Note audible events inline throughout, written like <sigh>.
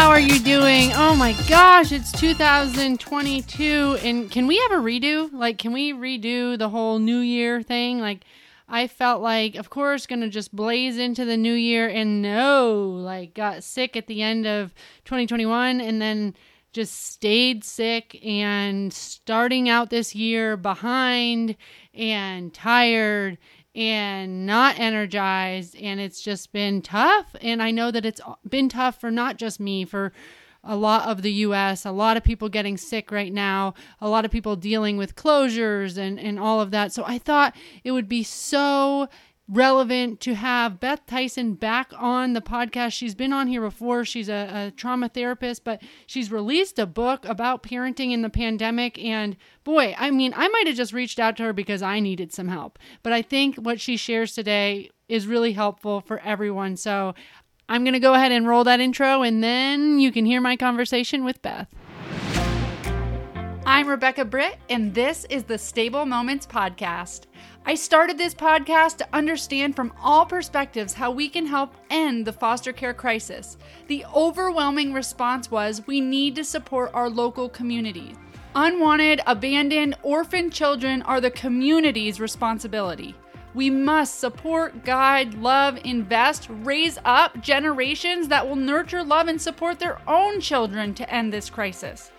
how are you doing? Oh my gosh, it's 2022 and can we have a redo? Like can we redo the whole new year thing? Like I felt like of course going to just blaze into the new year and no, like got sick at the end of 2021 and then just stayed sick and starting out this year behind and tired and not energized and it's just been tough and i know that it's been tough for not just me for a lot of the US, a lot of people getting sick right now, a lot of people dealing with closures and, and all of that. So I thought it would be so relevant to have Beth Tyson back on the podcast. She's been on here before. She's a, a, trauma therapist, but she's released a book about parenting in the pandemic. And boy, I mean, I might have just reached out to her because I needed some help. But I think what she shares today is really helpful for everyone. So I'm going to go ahead and roll that intro, and then you can hear my conversation with Beth. I'm Rebecca Britt, and this is the Stable Moments Podcast. I started this podcast to understand from all perspectives how we can help end the foster care crisis. The overwhelming response was we need to support our local communities. Unwanted, abandoned, orphaned children are the community's responsibility. We must support, guide, love, invest, raise up generations that will nurture, love, and support their own children to end this crisis.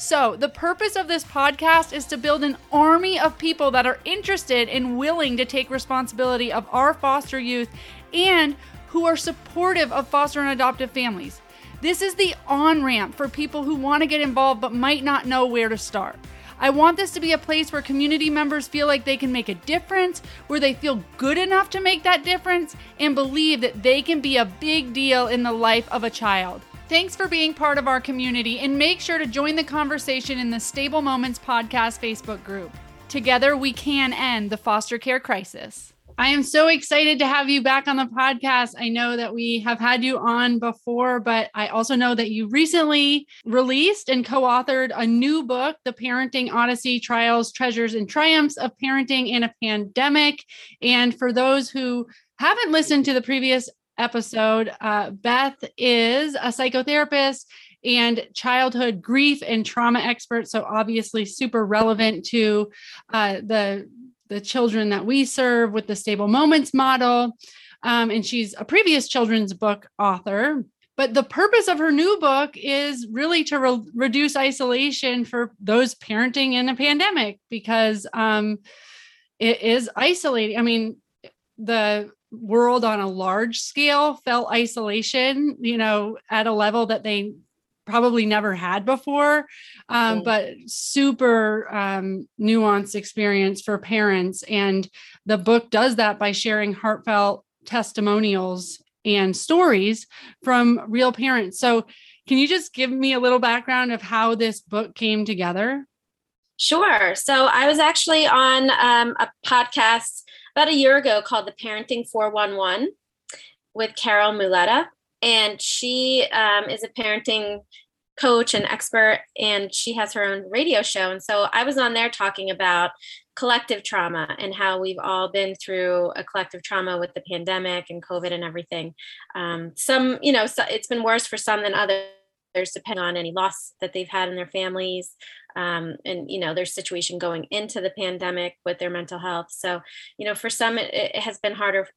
So, the purpose of this podcast is to build an army of people that are interested and willing to take responsibility of our foster youth and who are supportive of foster and adoptive families. This is the on ramp for people who want to get involved but might not know where to start. I want this to be a place where community members feel like they can make a difference, where they feel good enough to make that difference, and believe that they can be a big deal in the life of a child. Thanks for being part of our community and make sure to join the conversation in the Stable Moments Podcast Facebook group. Together, we can end the foster care crisis. I am so excited to have you back on the podcast. I know that we have had you on before, but I also know that you recently released and co authored a new book, The Parenting Odyssey Trials, Treasures, and Triumphs of Parenting in a Pandemic. And for those who haven't listened to the previous episode. Uh, Beth is a psychotherapist and childhood grief and trauma expert, so obviously super relevant to uh, the the children that we serve with the Stable Moments model. Um, and she's a previous children's book author. But the purpose of her new book is really to re- reduce isolation for those parenting in a pandemic because um, it is isolating. I mean, the world on a large scale felt isolation, you know, at a level that they probably never had before, um, but super um, nuanced experience for parents. And the book does that by sharing heartfelt testimonials and stories from real parents. So, can you just give me a little background of how this book came together? Sure. So, I was actually on um, a podcast about a year ago called the Parenting 411 with Carol Muleta. And she um, is a parenting coach and expert, and she has her own radio show. And so I was on there talking about collective trauma and how we've all been through a collective trauma with the pandemic and COVID and everything. Um, some, you know, so it's been worse for some than others depending on any loss that they've had in their families um, and you know their situation going into the pandemic with their mental health. So you know for some it, it has been harder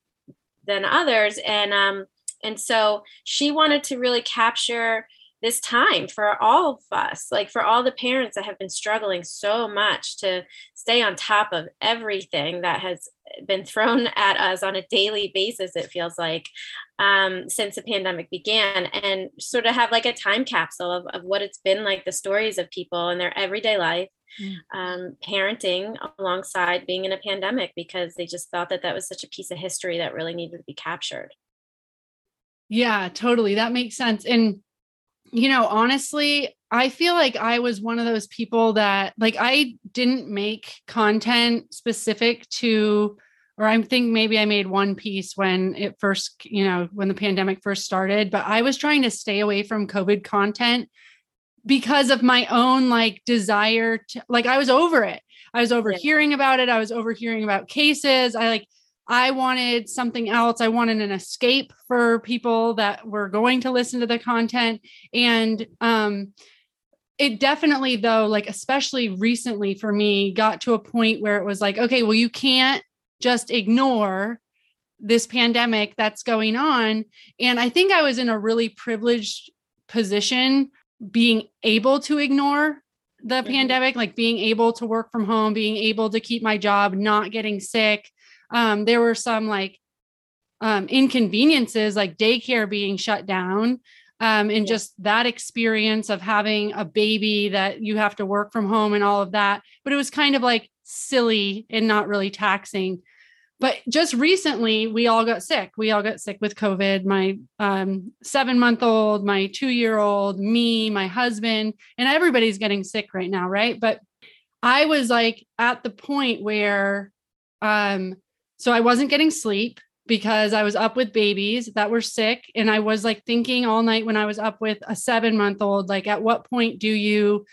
than others. And um and so she wanted to really capture this time for all of us, like for all the parents that have been struggling so much to stay on top of everything that has been <laughs> thrown at us on a daily basis, it feels like, um, since the pandemic began, and sort of have like a time capsule of, of what it's been like the stories of people in their everyday life. Mm. Um, parenting alongside being in a pandemic because they just thought that that was such a piece of history that really needed to be captured. Yeah, totally. That makes sense. And you know, honestly, I feel like I was one of those people that like I didn't make content specific to or I think maybe I made one piece when it first, you know, when the pandemic first started, but I was trying to stay away from COVID content because of my own like desire to like I was over it. I was over yeah. hearing about it. I was over hearing about cases. I like I wanted something else. I wanted an escape for people that were going to listen to the content. And um, it definitely, though, like, especially recently for me, got to a point where it was like, okay, well, you can't just ignore this pandemic that's going on. And I think I was in a really privileged position being able to ignore the mm-hmm. pandemic, like being able to work from home, being able to keep my job, not getting sick um, there were some like um, inconveniences like daycare being shut down um, and just that experience of having a baby that you have to work from home and all of that. But it was kind of like silly and not really taxing. But just recently we all got sick. We all got sick with covid. My um, seven month old my two year old me my husband and everybody's getting sick right now right? But i was like at the point where um so I wasn't getting sleep because I was up with babies that were sick. And I was like thinking all night when I was up with a seven month old, like, at what point do you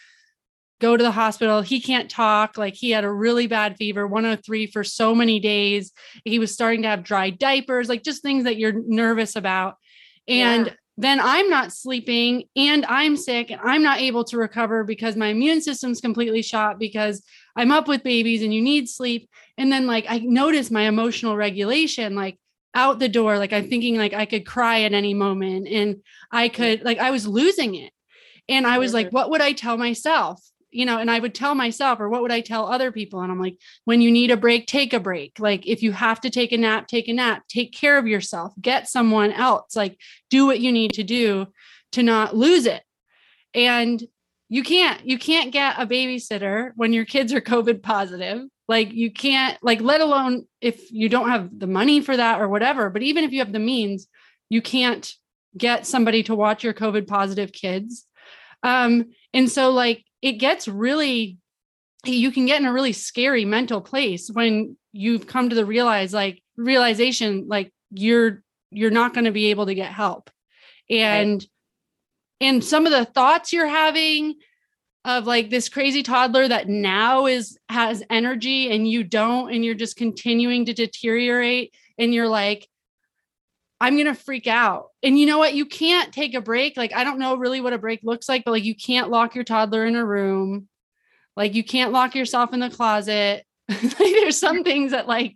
go to the hospital? He can't talk. Like, he had a really bad fever, 103 for so many days. He was starting to have dry diapers, like just things that you're nervous about. And yeah then I'm not sleeping and I'm sick and I'm not able to recover because my immune system's completely shot because I'm up with babies and you need sleep. And then like I notice my emotional regulation like out the door. Like I'm thinking like I could cry at any moment and I could like I was losing it. And I was like, what would I tell myself? You know, and I would tell myself, or what would I tell other people? And I'm like, when you need a break, take a break. Like, if you have to take a nap, take a nap, take care of yourself, get someone else, like, do what you need to do to not lose it. And you can't you can't get a babysitter when your kids are covid positive. Like you can't like let alone if you don't have the money for that or whatever but even if you have the means you can't get somebody to watch your covid positive kids. Um and so like it gets really you can get in a really scary mental place when you've come to the realize like realization like you're you're not going to be able to get help. And right and some of the thoughts you're having of like this crazy toddler that now is has energy and you don't and you're just continuing to deteriorate and you're like I'm going to freak out. And you know what? You can't take a break. Like I don't know really what a break looks like, but like you can't lock your toddler in a room. Like you can't lock yourself in the closet. <laughs> like there's some things that like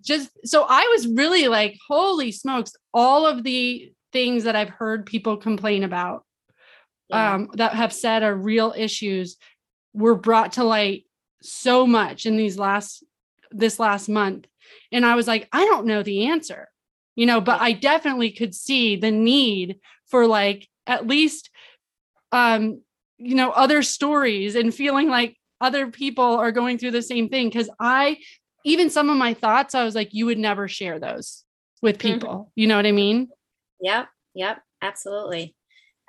just so I was really like holy smokes all of the things that I've heard people complain about yeah. um, that have said are real issues were brought to light so much in these last this last month and i was like i don't know the answer you know but i definitely could see the need for like at least um you know other stories and feeling like other people are going through the same thing because i even some of my thoughts i was like you would never share those with mm-hmm. people mm-hmm. you know what i mean yep yep absolutely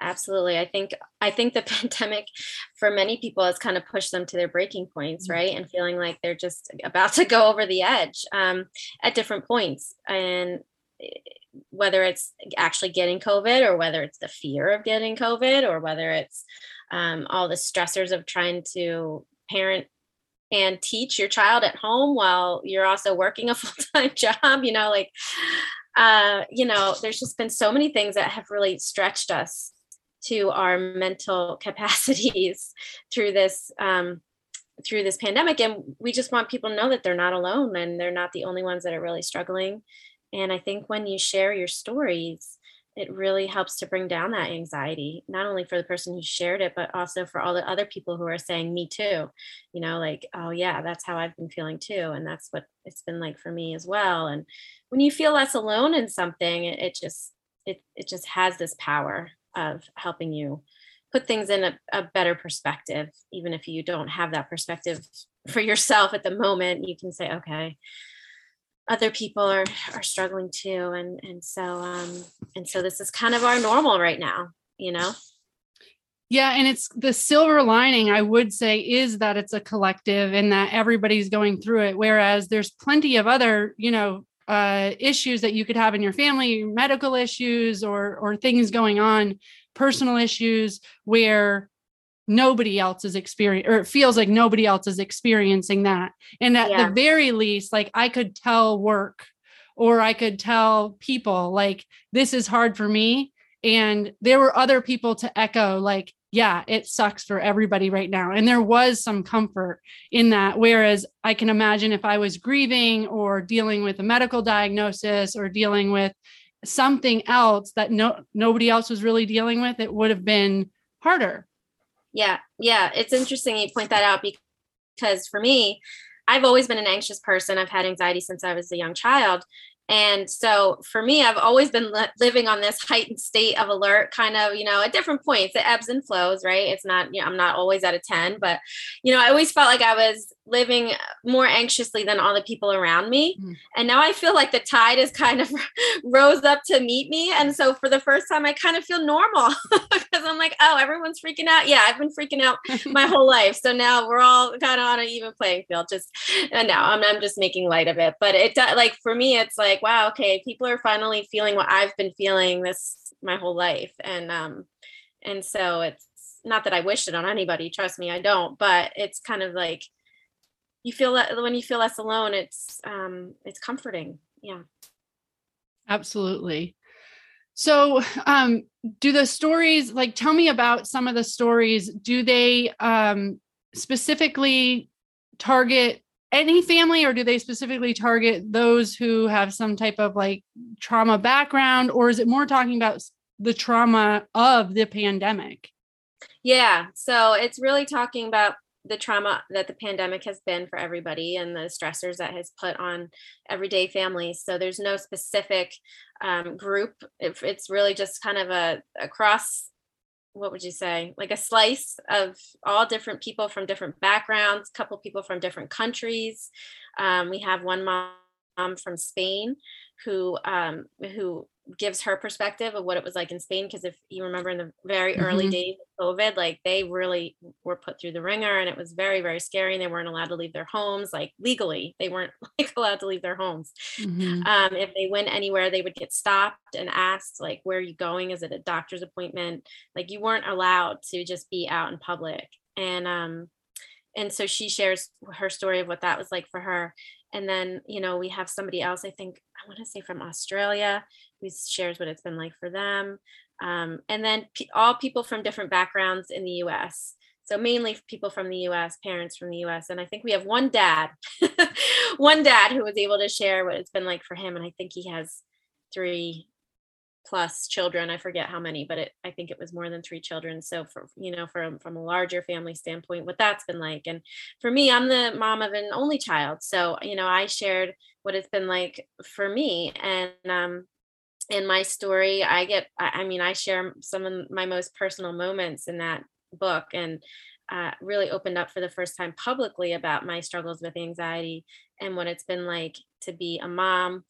absolutely i think i think the <laughs> pandemic for many people has kind of pushed them to their breaking points mm-hmm. right and feeling like they're just about to go over the edge um, at different points and eh, whether it's actually getting covid or whether it's the fear of getting covid or whether it's um, all the stressors of trying to parent and teach your child at home while you're also working a <laughs> full-time job you know like uh, you know there's just been so many things that have really stretched us to our mental <laughs> capacities through this um, through this pandemic and we just want people to know that they're not alone and they're not the only ones that are really struggling. And i think when you share your stories it really helps to bring down that anxiety not only for the person who shared it but also for all the other people who are saying me too. You know like oh yeah that's how i've been feeling too and that's what it's been like for me as well. And when you feel less alone in something it, it just it, it just has this power of helping you put things in a, a, better perspective. Even if you don't have that perspective for yourself at the moment you can say okay other people are are struggling too. And and so um and so this is kind of our normal right now you know? Yeah and it's the silver lining i would say is that it's a collective and that everybody's going through it whereas there's plenty of other you know uh, issues that you could have in your family, medical issues or or things going on, personal issues where nobody else is experiencing or it feels like nobody else is experiencing that. And at yeah. the very least, like I could tell work or I could tell people like this is hard for me and there were other people to echo like yeah it sucks for everybody right now. And there was some comfort in that. Whereas i can imagine if i was grieving or dealing with a medical diagnosis or dealing with something else that no nobody else was really dealing with it would have been harder. Yeah yeah it's interesting you point that out because for me i've always been an anxious person. I've had anxiety since i was a young child and so for me, I've always been li- living on this heightened state of alert, kind of, you know, at different points. It ebbs and flows, right? It's not, you know, I'm not always at a 10, but, you know, I always felt like I was living more anxiously than all the people around me. Mm. And now I feel like the tide is kind of <laughs> rose up to meet me. And so for the first time, I kind of feel normal <laughs> because I'm like, oh, everyone's freaking out. Yeah, I've been freaking out my <laughs> whole life. So now we're all kind of on an even playing field. Just, and now I'm, I'm just making light of it. But it, like, for me, it's like, like, wow, okay, people are finally feeling what I've been feeling this my whole life. And um and so it's not that I wish it on anybody, trust me, I don't, but it's kind of like you feel that when you feel less alone, it's um it's comforting. Yeah. Absolutely. So, um, do the stories like tell me about some of the stories? Do they um, specifically target any family or do they specifically target those who have some type of like trauma background? Or is it more talking about the trauma of the pandemic? Yeah so it's really talking about the trauma that the pandemic has been for everybody and the stressors that has put on everyday families. So there's no specific um, group. It's really just kind of a across what would you say? Like a slice of all different people from different backgrounds a couple people from different countries. Um, we have one mom from spain who um, who gives her perspective of what it was like in Spain. Because if you remember in the very mm-hmm. early days of COVID, like they really were put through the ringer and it was very, very scary. And they weren't allowed to leave their homes, like legally, they weren't <laughs> like allowed to leave their homes. Mm-hmm. Um, if they went anywhere, they would get stopped and asked, like, where are you going? Is it a doctor's appointment? Like you weren't allowed to just be out in public. And um, and so she shares her story of what that was like for her and then you know we have somebody else i think i want to say from australia who shares what it's been like for them. Um, and then p- all people from different backgrounds in the us so mainly people from the us parents from the us and i think we have one dad <laughs> one dad who was able to share what it's been like for him and i think he has three plus children i forget how many but it, i think it was more than three children. So for you know from from a larger family standpoint what that's been like. And for me i'm the mom of an only child. So you know i shared what it's been like for me. And um in my story i get i, mean i share some of my most personal moments in that book and uh, really opened up for the first time publicly about my struggles with anxiety and what it's been like to be a mom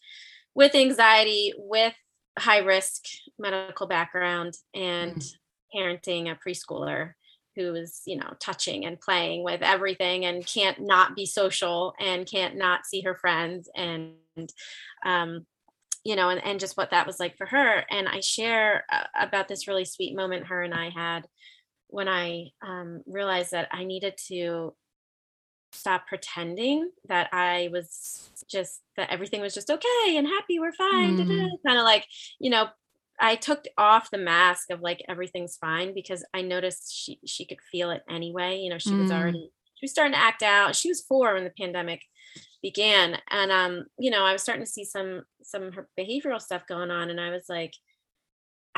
with anxiety with high risk medical background and mm. parenting a preschooler who is you know touching and playing with everything and can't not be social and can't not see her friends and um you know and, and just what that was like for her and i share uh, about this really sweet moment her and i had when i um, realized that i needed to stop pretending that I was just that everything was just okay and happy, we're fine. Mm. Kind of like, you know, I took off the mask of like everything's fine because I noticed she she could feel it anyway. You know, she mm. was already she was starting to act out. She was four when the pandemic began. And um, you know, I was starting to see some some her behavioral stuff going on. And I was like,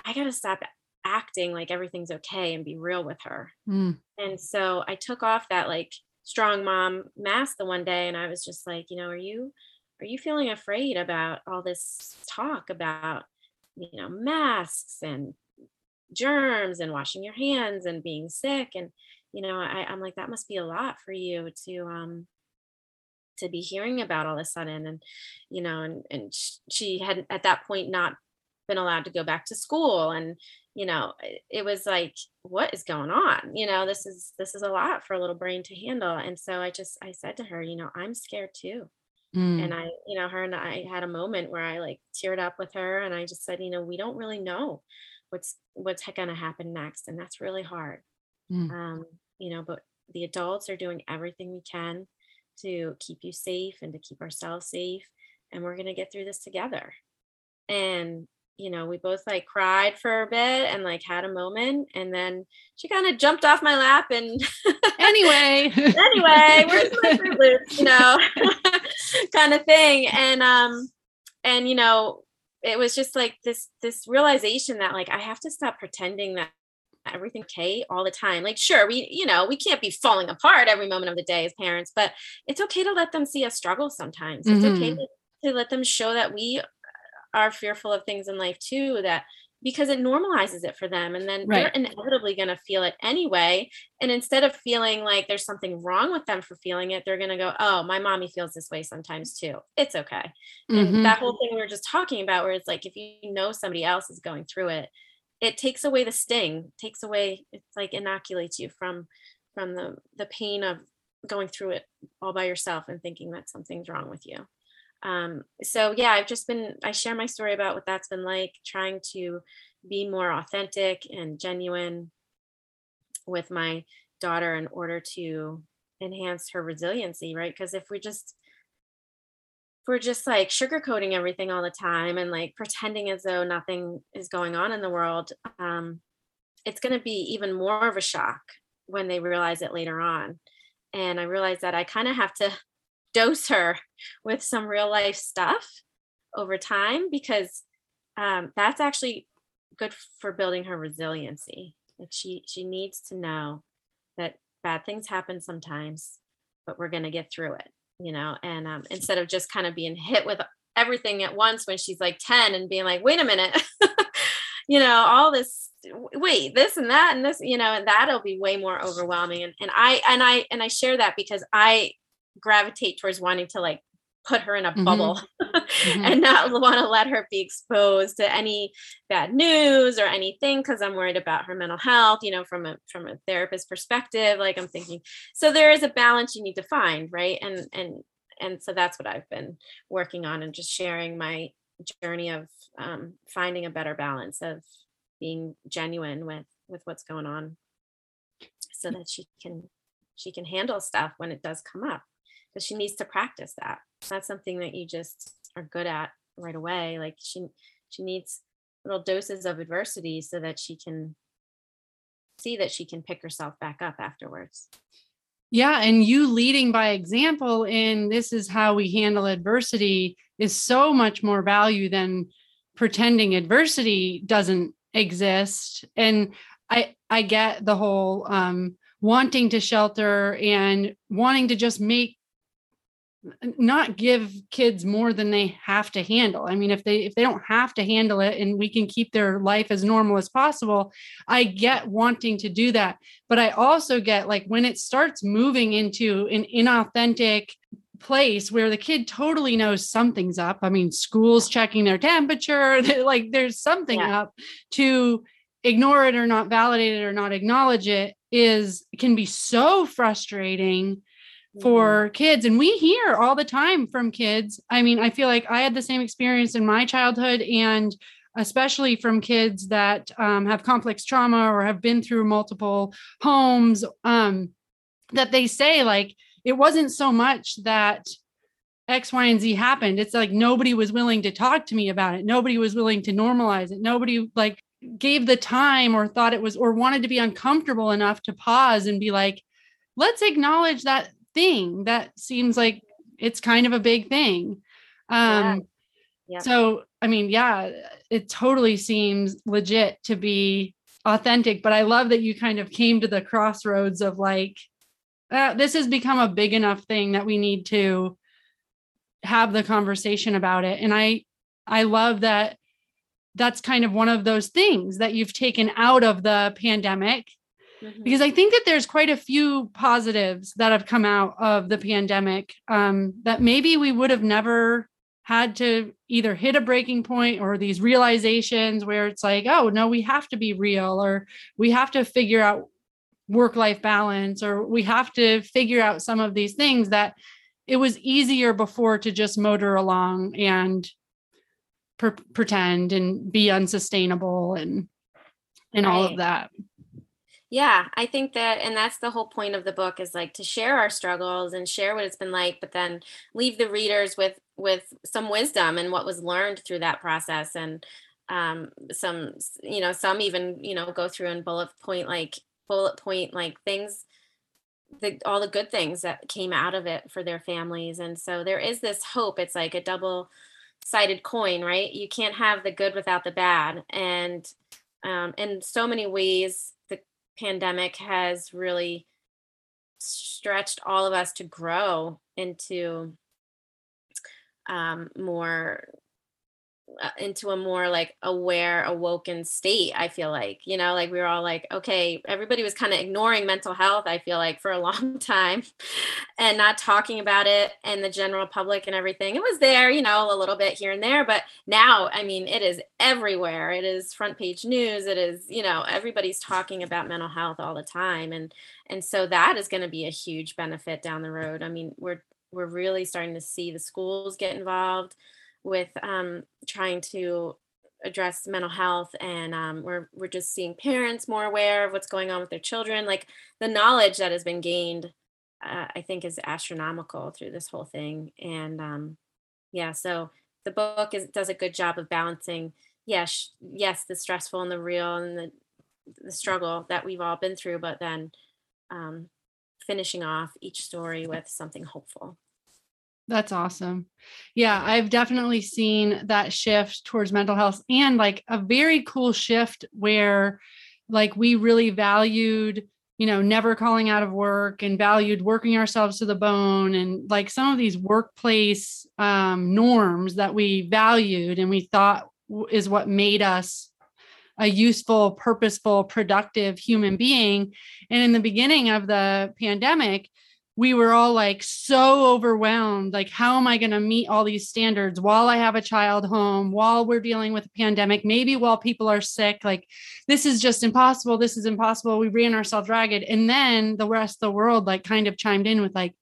I gotta stop acting like everything's okay and be real with her. Mm. And so I took off that like strong mom mask the one day and I was just like, you know, are you are you feeling afraid about all this talk about, you know, masks and germs and washing your hands and being sick? And you know I, i'm like that must be a lot for you to um to be hearing about all of a sudden. And you know and and she had at that point not been allowed to go back to school and you know it was like what is going on you know this is this is a lot for a little brain to handle and so i just i said to her you know i'm scared too mm. and i you know her and i had a moment where i like teared up with her and i just said you know we don't really know what's what's going to happen next and that's really hard mm. um you know but the adults are doing everything we can to keep you safe and to keep ourselves safe and we're going to get through this together. And you know, we both like cried for a bit and like had a moment. And then she kind of jumped off my lap and anyway, <laughs> anyway, where's my Fruit Loops, you know, <laughs> kind of thing. And, um, and, you know, it was just like this, this realization that like, I have to stop pretending that everything okay all the time. Like, sure, we, you know, we can't be falling apart every moment of the day as parents, but it's okay to let them see us struggle sometimes. It's mm-hmm. okay to, to let them show that we are fearful of things in life too that because it normalizes it for them and then right. they're inevitably going to feel it anyway and instead of feeling like there's something wrong with them for feeling it they're going to go oh my mommy feels this way sometimes too it's okay mm-hmm. and that whole thing we were just talking about where it's like if you know somebody else is going through it it takes away the sting takes away it's like inoculates you from from the the pain of going through it all by yourself and thinking that something's wrong with you um, so yeah i've just been i share my story about what that's been like trying to be more authentic and genuine with my daughter in order to enhance her resiliency right? Because if we just if we're just like sugarcoating everything all the time and like pretending as though nothing is going on in the world um, it's going to be even more of a shock when they realize it later on. And i realized that i kind of have to dose her with some real life stuff over time because um, that's actually good for building her resiliency. Like she she needs to know that bad things happen sometimes, but we're gonna get through it, you know. And um, instead of just kind of being hit with everything at once when she's like 10 and being like, wait a minute, <laughs> you know, all this wait, this and that and this, you know, and that'll be way more overwhelming. And and I and I and I share that because I gravitate towards wanting to like put her in a mm-hmm. bubble mm-hmm. <laughs> and not want to let her be exposed to any bad news or anything because I'm worried about her mental health, you know, from a from a therapist perspective. Like I'm thinking, so there is a balance you need to find, right? And and and so that's what I've been working on and just sharing my journey of um, finding a better balance of being genuine with with what's going on so that she can she can handle stuff when it does come up because she needs to practice that. That's something that you just are good at right away. Like she she needs little doses of adversity so that she can see that she can pick herself back up afterwards. Yeah, and you leading by example in this is how we handle adversity is so much more value than pretending adversity doesn't exist. And I I get the whole um wanting to shelter and wanting to just make not give kids more than they have to handle. I mean if they if they don't have to handle it and we can keep their life as normal as possible i get wanting to do that. But i also get like when it starts moving into an inauthentic place where the kid totally knows something's up. I mean school's checking their temperature. <laughs> Like there's something yeah. up. To ignore it or not validate it or not acknowledge it is can be so frustrating for mm-hmm. kids and we hear all the time from kids. I mean i feel like i had the same experience in my childhood and especially from kids that um, have complex trauma or have been through multiple homes um, that they say like it wasn't so much that x y and z happened. It's like nobody was willing to talk to me about it. Nobody was willing to normalize it. Nobody like gave the time or thought it was or wanted to be uncomfortable enough to pause and be like let's acknowledge that thing that seems like it's kind of a big thing um yeah. Yeah. so i mean yeah it totally seems legit to be authentic but i love that you kind of came to the crossroads of like uh, this has become a big enough thing that we need to have the conversation about it and i i love that that's kind of one of those things that you've taken out of the pandemic mm-hmm. because I think that there's quite a few positives that have come out of the pandemic um, that maybe we would have never had to either hit a breaking point or these realizations where it's like, oh, no, we have to be real or we have to figure out work life balance or we have to figure out some of these things that it was easier before to just motor along and per- pretend and be unsustainable and and right. all of that yeah i think that and that's the whole point of the book is like to share our struggles and share what it's been like but then leave the readers with with some wisdom and what was learned through that process and um some you know some even you know go through and bullet point like bullet point like things the all the good things that came out of it for their families and so there is this hope it's like a double sided coin right? You can't have the good without the bad and um, in so many ways pandemic has really stretched all of us to grow into um, more Uh, into a more like aware awoken state i feel like you know like we were all like okay everybody was kind of ignoring mental health i feel like for a <laughs> long time and not talking about it and the general public and everything. It was there you know a little bit here and there but now i mean it is everywhere. It is front page news. It is you know everybody's talking about mental health all the time and and so that is going to be a huge benefit down the road. I mean we're we're really starting to see the schools get involved with um, trying to address mental health and um, we're we're just seeing parents more aware of what's going on with their children. Like the knowledge that has been gained uh, i think is astronomical through this whole thing. And um, yeah so the book is does a good job of balancing yes yes the stressful and the real and the the struggle that we've all been through but then um, finishing off each story with something hopeful that's awesome. Yeah, I've definitely seen that shift towards mental health and like a very cool shift where like we really valued, you know, never calling out of work and valued working ourselves to the bone and like some of these workplace um, norms that we valued and we thought is what made us a useful, purposeful, productive human being. And in the beginning of the pandemic, we were all like so overwhelmed like how am i going to meet all these standards while i have a child home while we're dealing with a pandemic maybe while people are sick like this is just impossible this is impossible we ran ourselves ragged. And then the rest of the world like kind of chimed in with like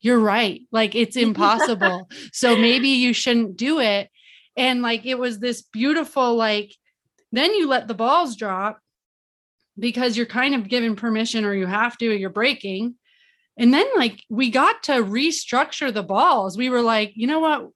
you're right like it's <laughs> impossible so maybe you shouldn't do it. And like it was this beautiful like then you let the balls drop because you're kind of given permission or you have to or you're breaking and then like we got to restructure the balls. We were like you know what?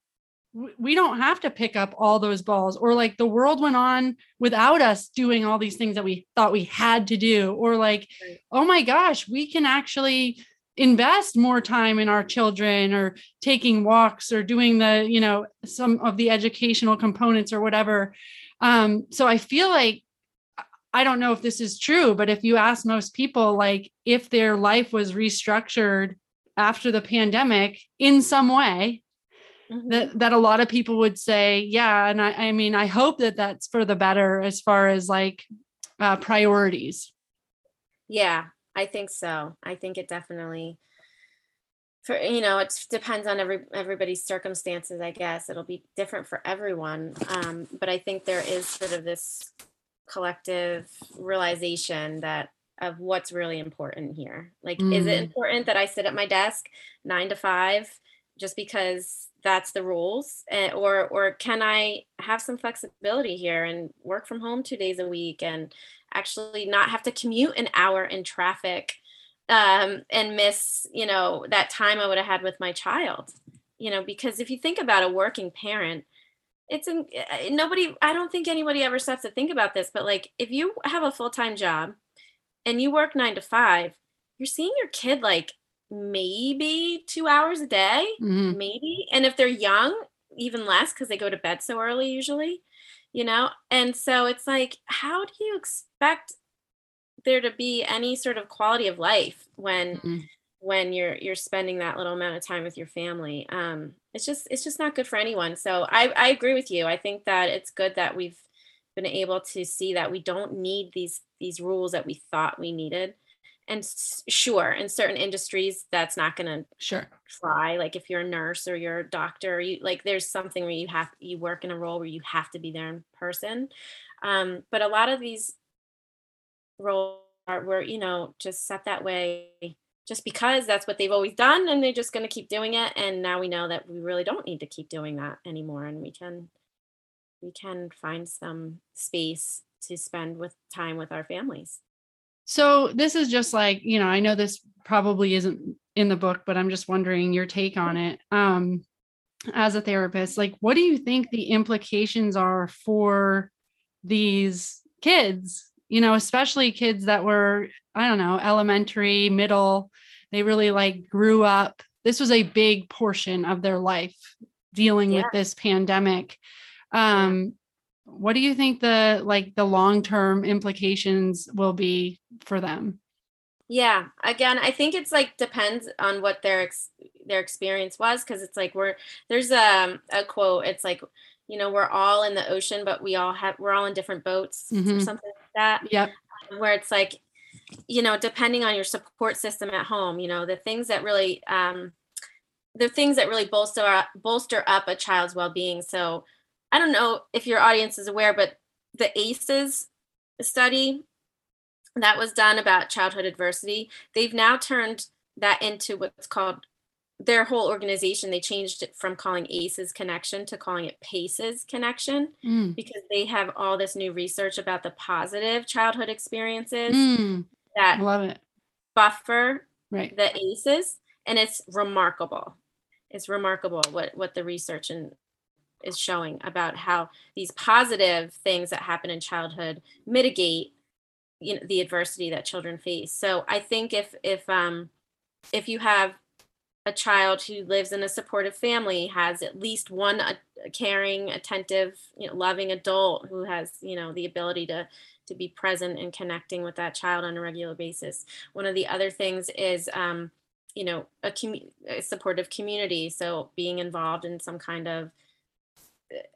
We don't have to pick up all those balls. Or like the world went on without us doing all these things that we thought we had to do. Or like right. oh my gosh we can actually invest more time in our children or taking walks or doing the you know some of the educational components or whatever. Um so i feel like I don't know if this is true, but if you ask most people, like if their life was restructured after the pandemic in some way, mm-hmm. that that a lot of people would say, yeah. And I, I mean, I hope that that's for the better as far as like uh, priorities. Yeah, I think so. I think it definitely for you know it depends on every everybody's circumstances i guess it'll be different for everyone um, but i think there is sort of this collective realization that of what's really important here. Like, mm. is it mm. important that I sit at my desk nine to five just because that's the rules, or or can I have some flexibility here and work from home two days a week and actually not have to commute an hour in traffic um, and miss you know that time I would have had with my child. You know, because if you think about a working parent, it's in, eh, nobody i don't think anybody ever stops to think about this but like if you have a full-time job and you work nine to five you're seeing your kid like maybe two hours a day mm-hmm. maybe and if they're young even less because they go to bed so early usually you know and so it's like how do you expect there to be any sort of quality of life when mm-hmm when you're you're spending that little amount of time with your family um it's just it's just not good for anyone. So i i agree with you. I think that it's good that we've been able to see that we don't need these these rules that we thought we needed. And sure in certain industries that's not going to sure. fly. Like if you're a nurse or you're a doctor you like there's something where you have you work in a role where you have to be there in person. Um but a lot of these roles are where you know just set that way just because that's what they've always done and they're just going to keep doing it and now we know that we really don't need to keep doing that anymore and we can we can find some space to spend with time with our families So this is just like, you know, I know this probably isn't in the book, but I'm just wondering your take on it. Um, as a therapist, like what do you think the implications are for these kids? You know, especially kids that were, I don't know, elementary, middle, they really like grew up. This was a big portion of their life dealing yeah. with this pandemic. Um, what do you think the like the long-term implications will be for them? Yeah, again, I think it's like depends on what their ex- their experience was because it's like we're there's a um, a quote. It's like you know we're all in the ocean, but we all have we're all in different boats mm-hmm. or something that. Yep. Where it's like you know depending on your support system at home, you know the things that really um the things that really bolster bolster up a child's well being. So I don't know if your audience is aware, but the ACEs study that was done about childhood adversity, they've now turned that into what's called their whole organization. They changed it from calling ACEs connection to calling it PACEs connection mm. because they have all this new research about the positive childhood experiences mm. that love it buffer right. the ACEs, and it's remarkable. It's remarkable what what the research and is showing about how these positive things that happen in childhood mitigate you know the adversity that children face so i think if if um if you have a child who lives in a supportive family has at least one a caring attentive you know, loving adult who has you know the ability to to be present and connecting with that child on a regular basis. One of the other things is um, you know a, a supportive community. So being involved in some kind of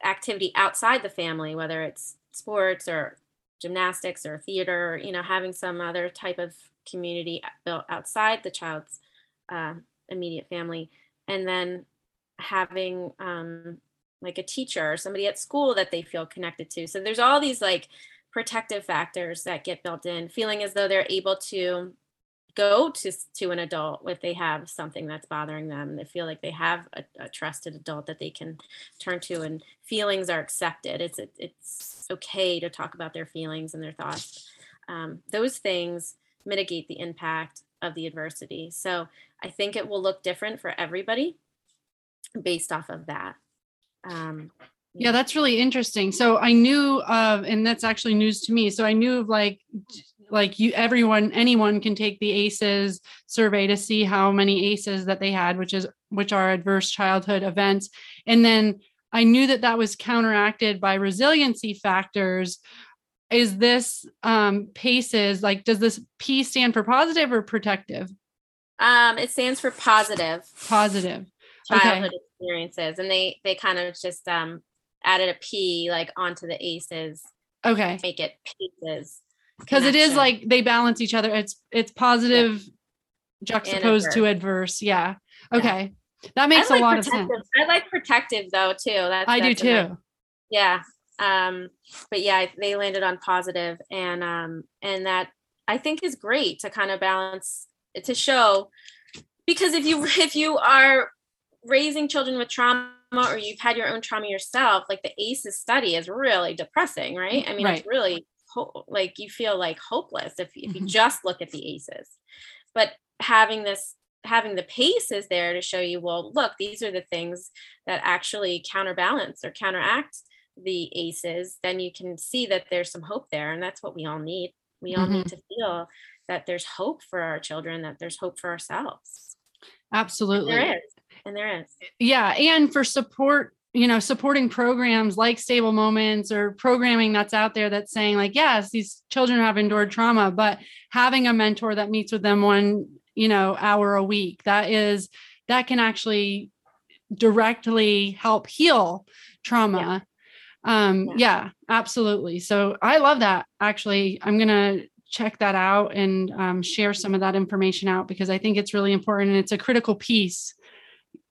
activity outside the family, whether it's sports or gymnastics or theater, you know, having some other type of community built outside the child's uh, immediate family, and then having um, like a teacher or somebody at school that they feel connected to. So there's all these like protective factors that get built in, feeling as though they're able to go to to an adult if they have something that's bothering them. They feel like they have a, a trusted adult that they can turn to and feelings are accepted. It's it, it's okay to talk about their feelings and their thoughts. Um, those things mitigate the impact of the adversity. So i think it will look different for everybody based off of that. Um, yeah that's really interesting. So i knew of and that's actually news to me. So i knew of like like you everyone anyone can take the aces survey to see how many aces that they had which is which are adverse childhood events. And then i knew that that was counteracted by resiliency factors. Is this um paces like does this p stand for positive or protective um it stands for positive positive childhood okay. experiences and they they kind of just um added a p like onto the aces okay make it paces because it is like they balance each other. It's it's positive yeah. juxtaposed to adverse. Yeah. Okay. Yeah. That makes like a lot of sense. I like protective though too. That's I that's do too. Nice, yeah. Um, but yeah, they landed on positive and um and that I think is great to kind of balance to show because if you if you are raising children with trauma or you've had your own trauma yourself, like the ACEs study is really depressing, right? I mean, right. it's really ho- like you feel like hopeless if, if you mm-hmm. just look at the aces but having this having the paces there to show you well look these are the things that actually counterbalance or counteract the aces then you can see that there's some hope there and that's what we all need we all mm-hmm. need to feel that there's hope for our children that there's hope for ourselves. Absolutely and there is and there is. Yeah and for support you know supporting programs like stable moments or programming that's out there that's saying like yes these children have endured trauma but having a mentor that meets with them one you know hour a week that is that can actually directly help heal trauma. Yeah. um yeah. yeah absolutely. So i love that actually. I'm gonna check that out and um, share some of that information out because i think it's really important and it's a critical piece.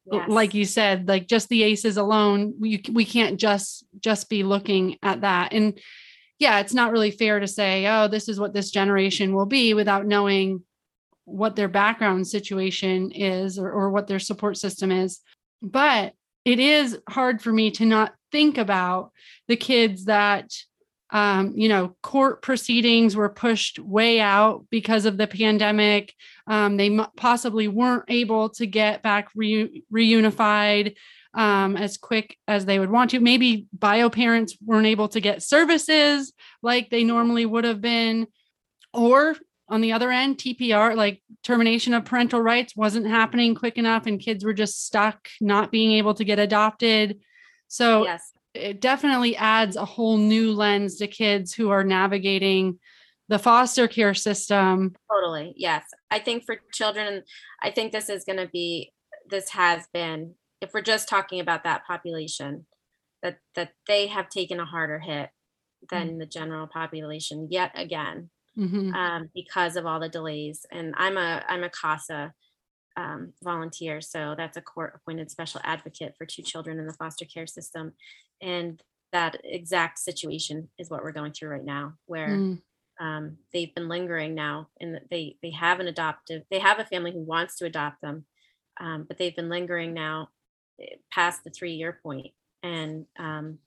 Yes. like you said like just the aces alone we, we can't just just be looking at that. And yeah it's not really fair to say oh this is what this generation will be without knowing what their background situation is or, or what their support system is. But it is hard for me to not think about the kids that um, you know, court proceedings were pushed way out because of the pandemic. Um, they m- possibly weren't able to get back re- reunified um, as quick as they would want to. Maybe bio parents weren't able to get services like they normally would have been. Or on the other end, TPR, like termination of parental rights, wasn't happening quick enough and kids were just stuck not being able to get adopted. So, yes it definitely adds a whole new lens to kids who are navigating the foster care system. Totally. Yes. I think for children, I think this is going to be, this has been, if we're just talking about that population, that, that they have taken a harder hit than mm-hmm. the general population yet again mm-hmm. um, because of all the delays. And I'm a, I'm a CASA um, volunteer. So that's a court appointed special advocate for two children in the foster care system and that exact situation is what we're going through right now where mm. um, they've been lingering now and they they have an adoptive they have a family who wants to adopt them um, but they've been lingering now eh, past the three year point and um,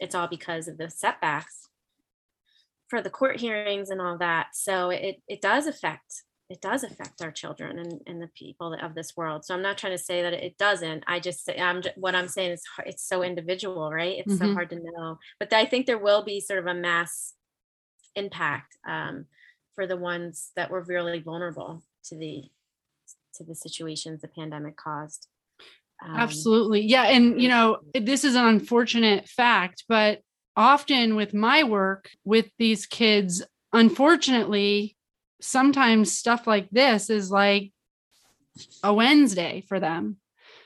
it's all because of the setbacks for the court hearings and all that so it, it does affect it does affect our children and, and the people of this world. So I'm not trying to say that it doesn't. I just say I'm what I'm saying is it's so individual, right? It's mm-hmm. so hard to know. But I think there will be sort of a mass impact um, for the ones that were really vulnerable to the to the situations the pandemic caused. Um, Absolutely, yeah, and you know this is an unfortunate fact, but often with my work with these kids, unfortunately sometimes stuff like this is like a Wednesday for them.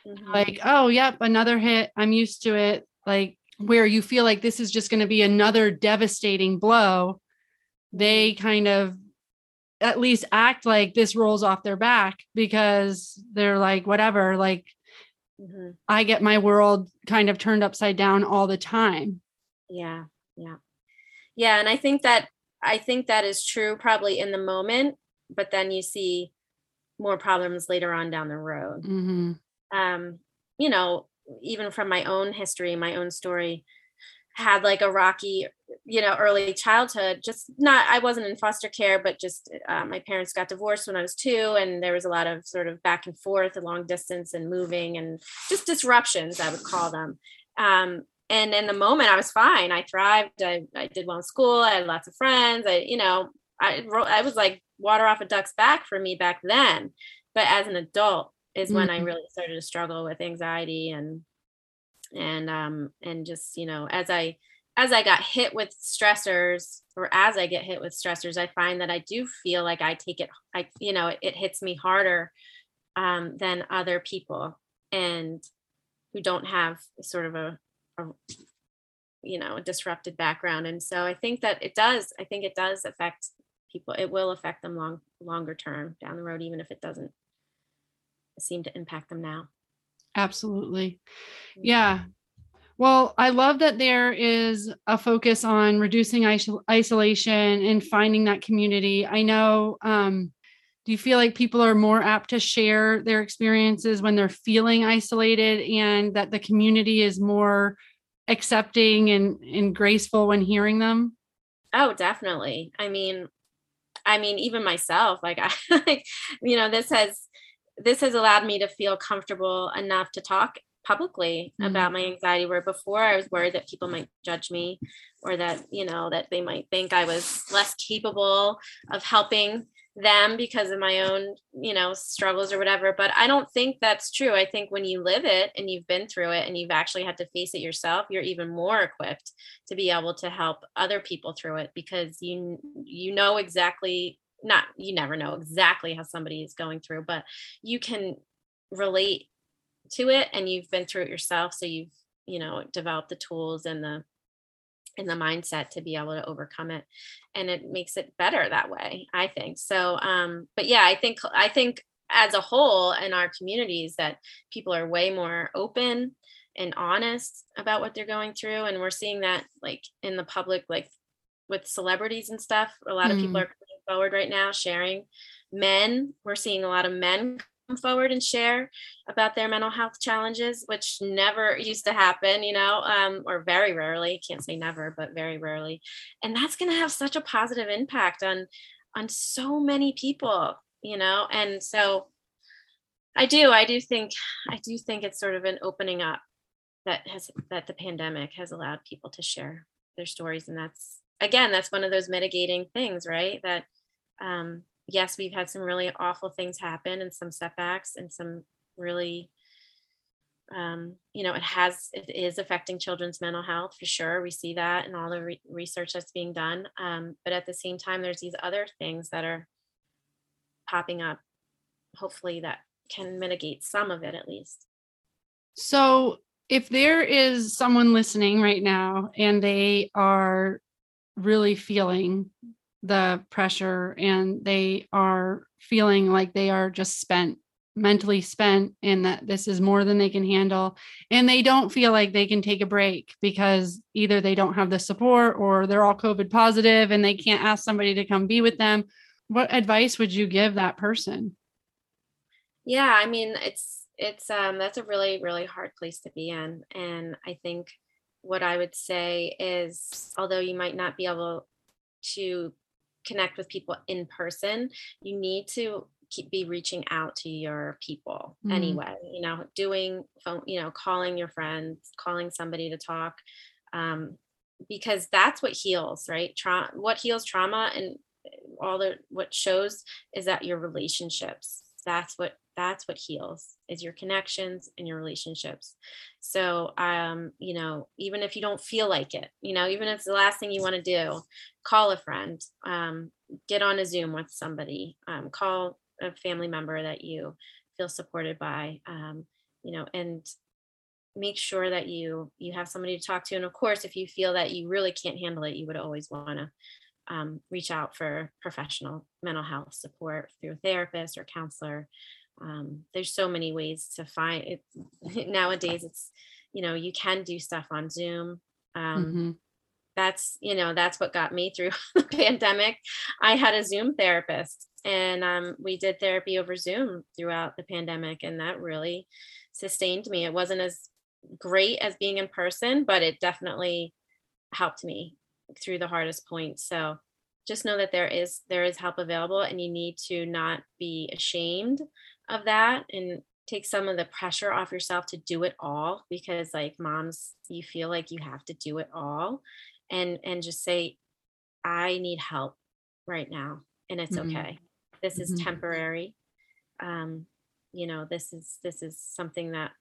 Mm-hmm. Like, oh, yep, another hit. I'm used to it. Like, where you feel like this is just going to be another devastating blow, they mm-hmm. kind of at least act like this rolls off their back because they're like, whatever, like, mm-hmm. I get my world kind of turned upside down all the time. Yeah. Yeah. Yeah. And I think that I think that is true probably in the moment, but then you see more problems later on down the road. Mm-hmm. Um, you know, even from my own history, my own story, had like a rocky, you know, early childhood. Just not, I wasn't in foster care, but just uh, my parents got divorced when I was two, and there was a lot of sort of back and forth, a long distance, and moving, and just disruptions, I would call them. Um, and in the moment i was fine i thrived i, I did well in school i had lots of friends i you know i i was like water off a duck's back for me back then but as an adult is mm-hmm. when i mm-hmm. really started to struggle with anxiety and and um and just you know as i as i got hit with stressors or as i get hit with stressors i find that i do feel like i take it i you know it, it hits me harder um than other people and who don't have sort of a a you know a disrupted background. And so i think that it does i think it does affect people it will affect them long longer term down the road even if it doesn't seem to impact them now. Absolutely. Mm-hmm. yeah. Well i love that there is a focus on reducing isol- isolation and finding that community. I know um, do you feel like people are more apt to share their experiences when they're feeling isolated and that the community is more accepting and, and graceful when hearing them? Oh, definitely. I mean, I mean, even myself, like I <laughs> like, you know, this has this has allowed me to feel comfortable enough to talk publicly mm-hmm. about my anxiety where before I was worried that people might judge me or that, you know, that they might think I was less capable of helping them because of my own you know struggles or whatever but i don't think that's true. I think when you live it and you've been through it and you've actually had to face it yourself you're even more equipped to be able to help other people through it because you you know exactly not you never know exactly how somebody is going through but you can relate to it and you've been through it yourself. So you've you know developed the tools and the in the mindset to be able to overcome it and it makes it better that way i think so um but yeah i think i think as a whole in our communities that people are way more open and honest about what they're going through and we're seeing that like in the public like with celebrities and stuff a lot of people mm. are coming forward right now sharing men we're seeing a lot of men forward and share about their mental health challenges, which never used to happen, you know, um, or very rarely. Can't say never, but very rarely. And that's going to have such a positive impact on on so many people, you know. And so, I do, I do think, I do think it's sort of an opening up that has that the pandemic has allowed people to share their stories, and that's again, that's one of those mitigating things, right? That um, yes, we've had some really awful things happen and some setbacks and some really um, you know, it has, it is affecting children's mental health for sure. We see that in all the re- research that's being done. Um, but at the same time, there's these other things that are popping up, hopefully, that can mitigate some of it at least. So, if there is someone listening right now and they are really feeling the pressure and they are feeling like they are just spent mentally spent and that this is more than they can handle. And they don't feel like they can take a break because either they don't have the support or they're all covid positive and they can't ask somebody to come be with them. What advice would you give that person? Yeah i mean it's it's um that's a really really hard place to be in. And i think what i would say is although you might not be able to connect with people in person, you need to keep be reaching out to your people mm. anyway you know doing phone you know calling your friends calling somebody to talk um, because that's what heals right trauma what heals trauma and all the what shows is that your relationships that's what that's what heals is your connections and your relationships. So um you know even if you don't feel like it you know even if it's the last thing you want to do call a friend um get on a zoom with somebody um call a family member that you feel supported by um you know and make sure that you you have somebody to talk to and of course if you feel that you really can't handle it you would always want to um, reach out for professional mental health support through a therapist or counselor um, there's so many ways to find it. <laughs> Nowadays it's you know you can do stuff on zoom um, mm-hmm. that's you know that's what got me through <laughs> the pandemic. I had a zoom therapist and um, we did therapy over zoom throughout the pandemic and that really sustained me. It wasn't as great as being in person but it definitely helped me through the hardest points. So just know that there is there is help available and you need to not be ashamed of that and take some of the pressure off yourself to do it all because like moms you feel like you have to do it all and and just say i need help right now and it's mm-hmm. okay this is mm-hmm. temporary um you know this is this is something that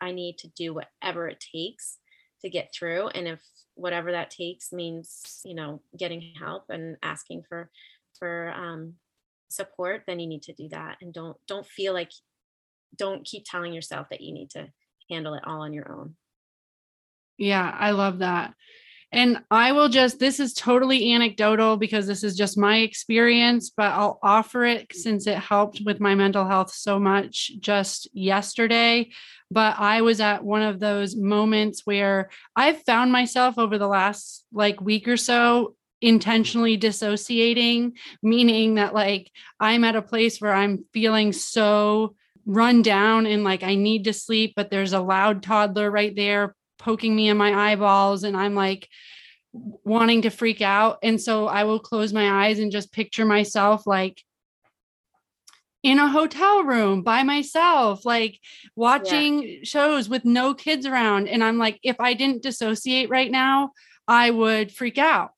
i need to do whatever it takes to get through and if whatever that takes means you know getting help and asking for for um support then you need to do that and don't don't feel like don't keep telling yourself that you need to handle it all on your own yeah i love that and I will just, this is totally anecdotal because this is just my experience, but I'll offer it since it helped with my mental health so much just yesterday. But I was at one of those moments where I've found myself over the last like week or so intentionally dissociating, meaning that like I'm at a place where I'm feeling so run down and like I need to sleep, but there's a loud toddler right there poking me in my eyeballs. And I'm like, wanting to freak out. And so I will close my eyes and just picture myself like in a hotel room by myself, like watching yeah. shows with no kids around. And I'm like, if I didn't dissociate right now, I would freak out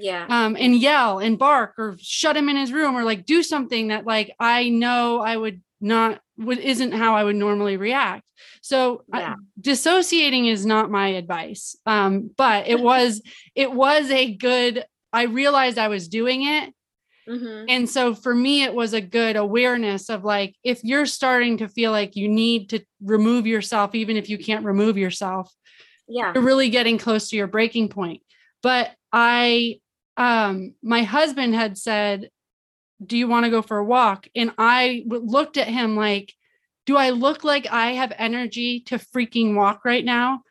yeah. um and yell and bark or shut him in his room or like do something that like i know i would not what isn't how i would normally react. So yeah. I, dissociating is not my advice. Um but it was it was a good i realized i was doing it. Mm-hmm. and so for me it was a good awareness of like if you're starting to feel like you need to remove yourself even if you can't remove yourself yeah. you're really getting close to your breaking point. But I um my husband had said, "Do you want to go for a walk?" And I looked at him like, "Do I look like I have energy to freaking walk right now?"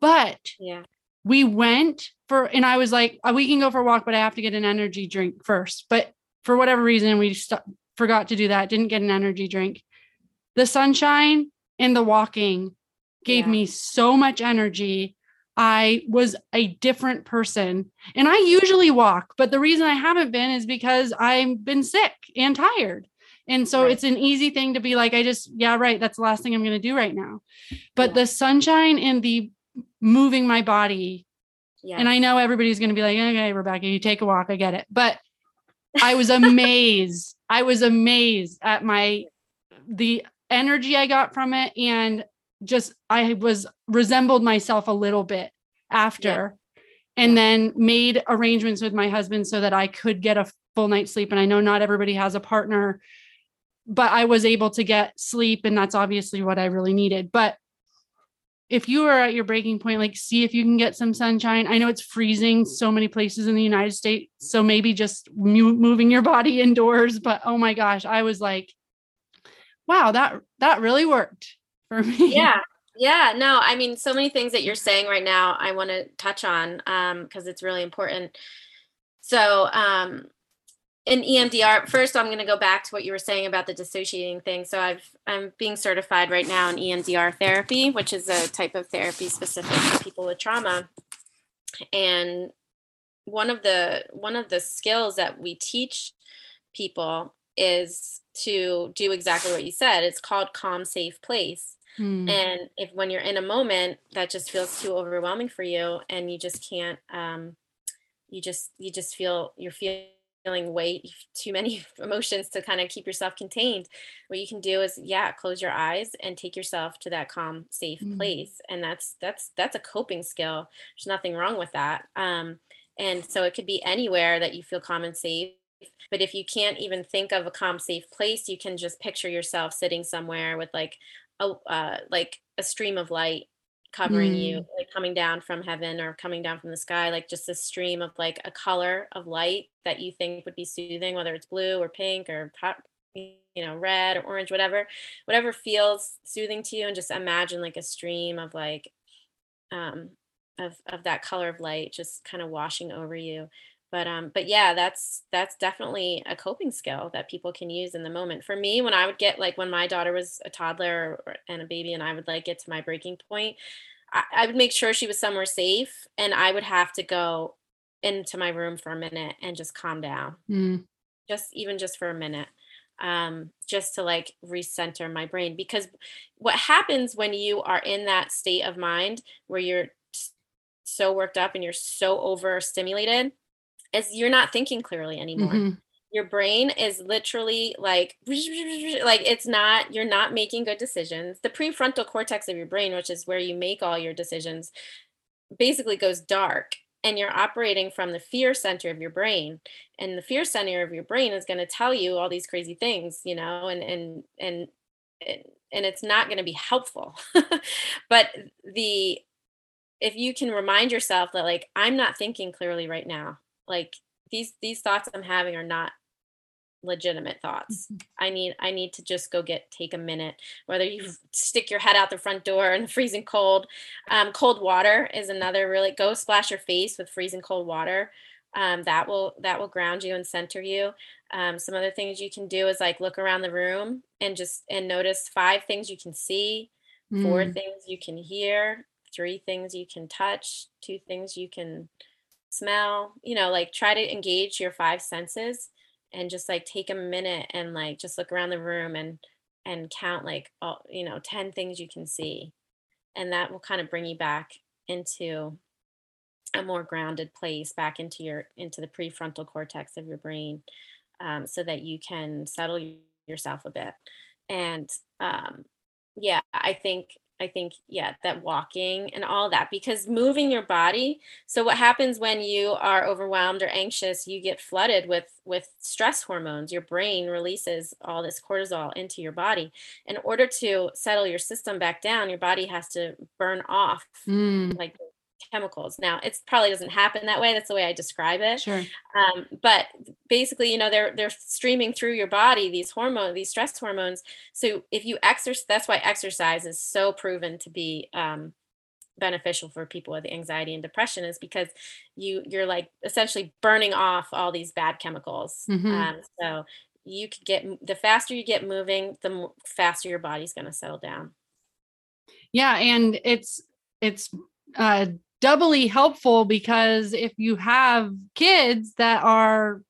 But yeah. We went for and I was like, uh, "We can go for a walk, but I have to get an energy drink first. But for whatever reason, we st- forgot to do that. Didn't get an energy drink. the sunshine and the walking gave Yeah. me so much energy. I was a different person. And I usually walk, but the reason I haven't been is because I've been sick and tired. And so Right. it's an easy thing to be like, I just, yeah, right. That's the last thing I'm going to do right now. But Yeah. the sunshine and the moving my body, Yeah. and I know everybody's going to be like, okay, Rebecca, you take a walk. I get it. But <laughs> I was amazed. I was amazed at my, the energy I got from it. And just, I was resembled myself a little bit after and then made arrangements with my husband so that I could get a full night's sleep. And I know not everybody has a partner, but I was able to get sleep. And that's obviously what I really needed. But if you are at your breaking point, like see if you can get some sunshine. I know it's freezing so many places in the United States. So maybe just moving your body <laughs> indoors. But oh my gosh, I was like, wow, that that really worked for me. yeah. Yeah. No i mean so many things that you're saying right now i want to touch on um because it's really important. So um in emdr first i'm going to go back to what you were saying about the dissociating thing. So i've i'm being certified right now in emdr therapy which is a type of therapy specific for people with trauma. And one of the one of the skills that we teach people is to do exactly what you said. It's called calm safe place Hmm. and if when you're in a moment that just feels too overwhelming for you and you just can't um you just you just feel you're feeling weight too many <laughs> emotions to kind of keep yourself contained what you can do is yeah close your eyes and take yourself to that calm safe Mm. place and that's that's that's a coping skill there's nothing wrong with that um and so it could be anywhere that you feel calm and safe but if you can't even think of a calm safe place you can just picture yourself sitting somewhere with like a uh, like a stream of light covering you like coming down from heaven or coming down from the sky like just a stream of like a color of light that you think would be soothing whether it's blue or pink or pop, you know red or orange whatever whatever feels soothing to you and just imagine like a stream of like um of of that color of light just kind of washing over you but um but yeah that's that's definitely a coping skill that people can use in the moment for me when i would get like when my daughter was a toddler or, and a baby and i would like get to my breaking point I, I would make sure she was somewhere safe and i would have to go into my room for a minute and just calm down Hmm. just even just for a minute um just to like recenter my brain because what happens when you are in that state of mind where you're so worked up and you're so overstimulated is you're not thinking clearly anymore. Mhm. your brain is literally like like it's not you're not making good decisions. The prefrontal cortex of your brain which is where you make all your decisions basically goes dark and you're operating from the fear center of your brain. And the fear center of your brain is going to tell you all these crazy things you know and and and and it's not going to be helpful. <laughs> But the if you can remind yourself that like i'm not thinking clearly right now like these these thoughts i'm having are not legitimate thoughts. I need i need to just go get take a minute whether you <laughs> stick your head out the front door in the freezing cold. Um, cold water is another really go splash your face with freezing cold water. Um, that will that will ground you and center you. Um, some other things you can do is like look around the room and just and notice five things you can see four Mm. things you can hear three things you can touch two things you can smell you know like try to engage your five senses and just like take a minute and like just look around the room and and count like all you know 10 things you can see. And that will kind of bring you back into a more grounded place back into your into the prefrontal cortex of your brain um, so that you can settle yourself a bit. And um, yeah i think i think yeah that walking and all that because moving your body so what happens when you are overwhelmed or anxious you get flooded with with stress hormones your brain releases all this cortisol into your body in order to settle your system back down your body has to burn off Mm. like chemicals now it probably doesn't happen that way that's the way i describe it Sure. um, but basically you know they're they're streaming through your body these hormones these stress hormones so if you exercise that's why exercise is so proven to be um, beneficial for people with anxiety and depression is because you you're like essentially burning off all these bad chemicals Mhm. um, so you could get the faster you get moving, the faster your body's going to settle down. Yeah, and it's it's uh, doubly helpful because if you have kids that are,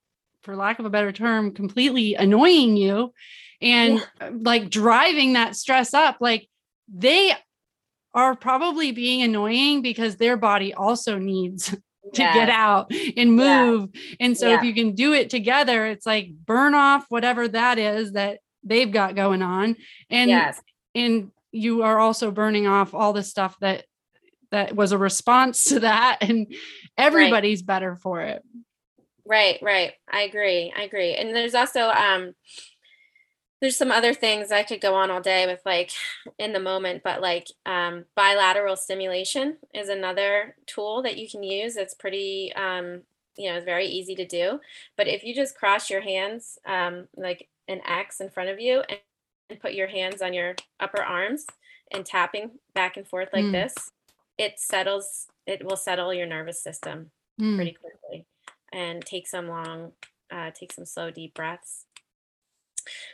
for lack of a better term, completely annoying you, and yeah. Uh, like driving that stress up, like they are probably being annoying because their body also needs <laughs> to yes. get out and move. Yeah. And so yeah. if you can do it together, it's like burn off whatever that is that they've got going on. And yes. and you are also burning off all the stuff that that was a response to that and everybody's right. better for it. Right, right. I agree. I agree. And there's also um there's some other things I could go on all day with like in the moment, but like um, bilateral stimulation is another tool that you can use. It's pretty, um, you know, it's very easy to do. But if you just cross your hands um, like an X in front of you and, and, put your hands on your upper arms and tapping back and forth like mm. this, it settles, it will settle your nervous system mm. pretty quickly and take some long, uh, take some slow, deep breaths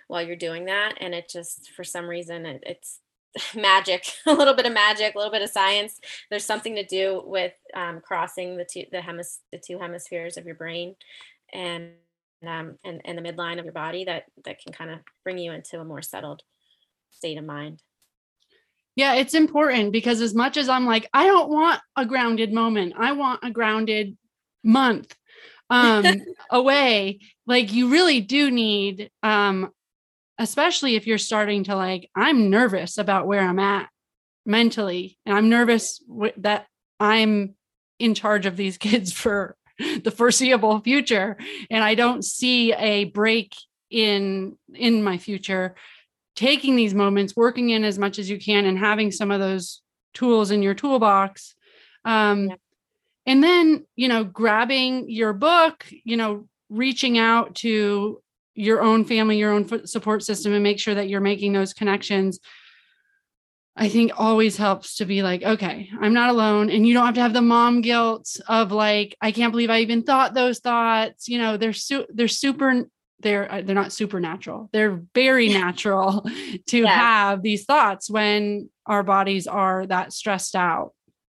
while you're doing that. And it just for some reason it, it's <laughs> magic <laughs> a little bit of magic a little bit of science. There's something to do with um, crossing the two the, hemis- the two hemispheres of your brain and um, and, and the midline of your body that that can kind of bring you into a more settled state of mind yeah it's important because as much as i'm like i don't want a grounded moment. I want a grounded month um <laughs> away like you really do need um especially if you're starting to like i'm nervous about where i'm at mentally and i'm nervous w- that i'm in charge of these <laughs> kids for the foreseeable future and i don't see a break in in my future taking these moments working in as much as you can and having some of those tools in your toolbox. Um yeah. and then you know grabbing your book you know reaching out to your own family your own support system and make sure that you're making those connections i think always helps to be like okay i'm not alone. And you don't have to have the mom guilt of like i can't believe i even thought those thoughts. You know they're su- they're super they're uh, they're not supernatural they're very natural <laughs> to yeah. have these thoughts when our bodies are that stressed out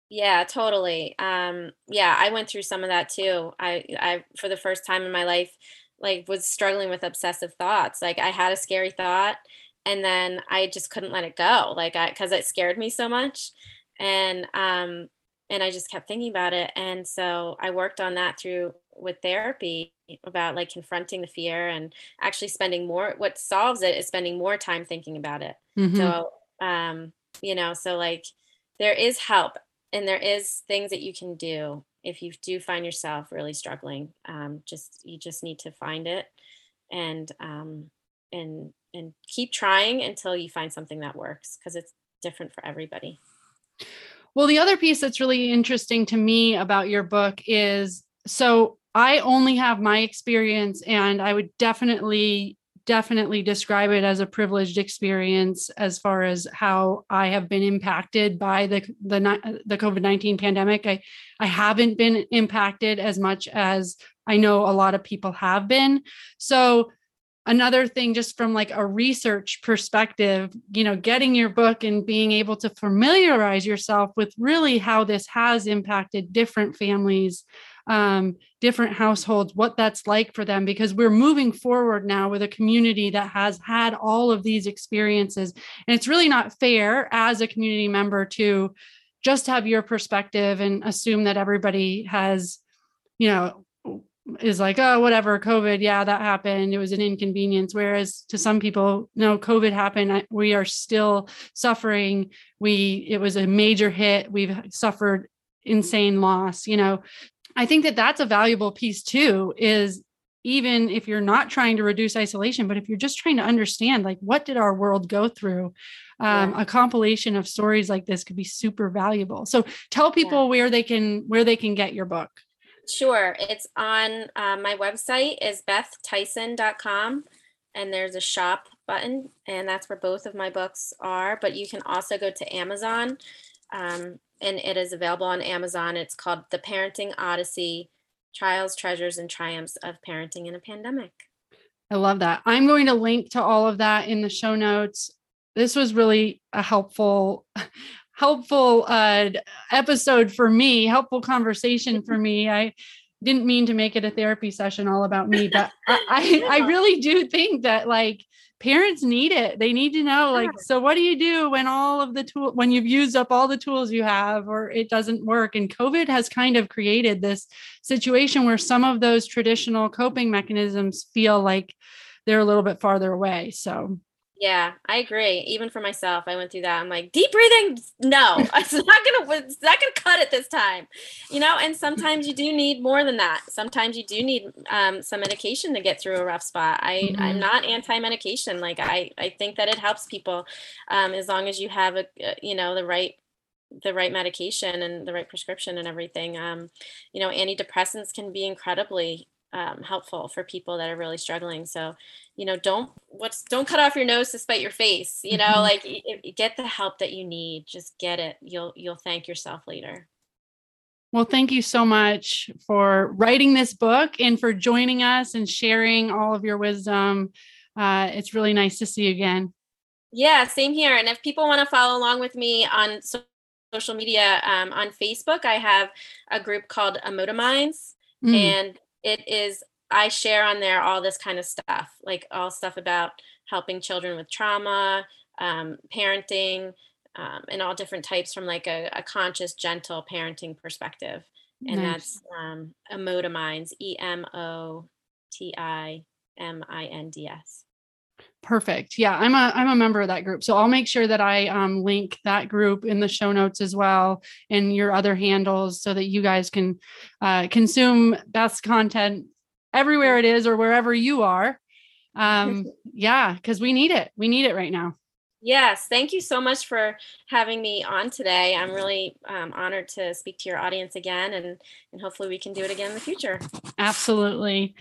yeah, totally. Um, yeah, I went through some of that too. I, I, for the first time in my life, like was struggling with obsessive thoughts. Like I had a scary thought and then I just couldn't let it go. Like I, cause it scared me so much. And, um, and I just kept thinking about it. And so I worked on that through with therapy about like confronting the fear and actually spending more, what solves it is spending more time thinking about it. Mm-hmm. So, um, you know, so like there is help and there is things that you can do if you do find yourself really struggling um, just you just need to find it and um, and and keep trying until you find something that works because it's different for everybody well the other piece that's really interesting to me about your book is so i only have my experience and i would definitely definitely describe it as a privileged experience as far as how I have been impacted by the the, the COVID nineteen pandemic. I I haven't been impacted as much as I know a lot of people have been. So another thing just from like a research perspective you know getting your book and being able to familiarize yourself with really how this has impacted different families um, different households, what that's like for them, because we're moving forward now with a community that has had all of these experiences. And it's really not fair as a community member to just have your perspective and assume that everybody has, you know, is like, oh, whatever, COVID, yeah, that happened. It was an inconvenience. Whereas to some people, no, COVID happened. We are still suffering. We, it was a major hit. We've suffered insane loss, you know. I think that that's a valuable piece too is even if you're not trying to reduce isolation but if you're just trying to understand like what did our world go through um, yeah. a compilation of stories like this could be super valuable so tell people yeah. where they can where they can get your book sure it's on uh, my website is bethtyson.com and there's a shop button and that's where both of my books are but you can also go to amazon um, and it is available on Amazon. It's called The Parenting Odyssey Trials, Treasures, and Triumphs of Parenting in a Pandemic. I love that. I'm going to link to all of that in the show notes. This was really a helpful helpful uh, episode for me, helpful conversation for me. I didn't mean to make it a therapy session all about me, but I, I, <laughs> I really do think that like parents need it. They need to know like, so what do you do when all of the tool, when you've used up all the tools you have, or it doesn't work? And COVID has kind of created this situation where some of those traditional coping mechanisms feel like they're a little bit farther away. So yeah, I agree. Even for myself, I went through that. I'm like, deep breathing, no, <laughs> it's not gonna, it's not gonna cut it this time, you know. And sometimes you do need more than that. Sometimes you do need um, some medication to get through a rough spot. I, mm-hmm. I'm not anti-medication. Like I, I think that it helps people um, as long as you have a, uh, you know, the right the right medication and the right prescription and everything. Um, you know, antidepressants can be incredibly um, helpful for people that are really struggling. So, you know, don't what's don't cut off your nose to spite your face. You know, mm-hmm. like get the help that you need. Just get it. You'll you'll thank yourself later. Well, thank you so much for writing this book and for joining us and sharing all of your wisdom. Uh, it's really nice to see you again. Yeah, same here. And if people want to follow along with me on social media, um, on Facebook, I have a group called Emotiminds. Mm. And it is I share on there all this kind of stuff, like all stuff about helping children with trauma, um, parenting, um, and all different types from like a, a conscious, gentle parenting perspective. And nice. that's um, Emotiminds, E M O T I M I N D S. Perfect. Yeah, I'm a I'm a member of that group, so I'll make sure that I um, link that group in the show notes as well, and your other handles, so that you guys can uh, consume Beth's content everywhere it is or wherever you are. Um, <laughs> yeah, because we need it. We need it right now. Yes, thank you so much for having me on today. I'm really um, honored to speak to your audience again, and and hopefully we can do it again in the future. Absolutely.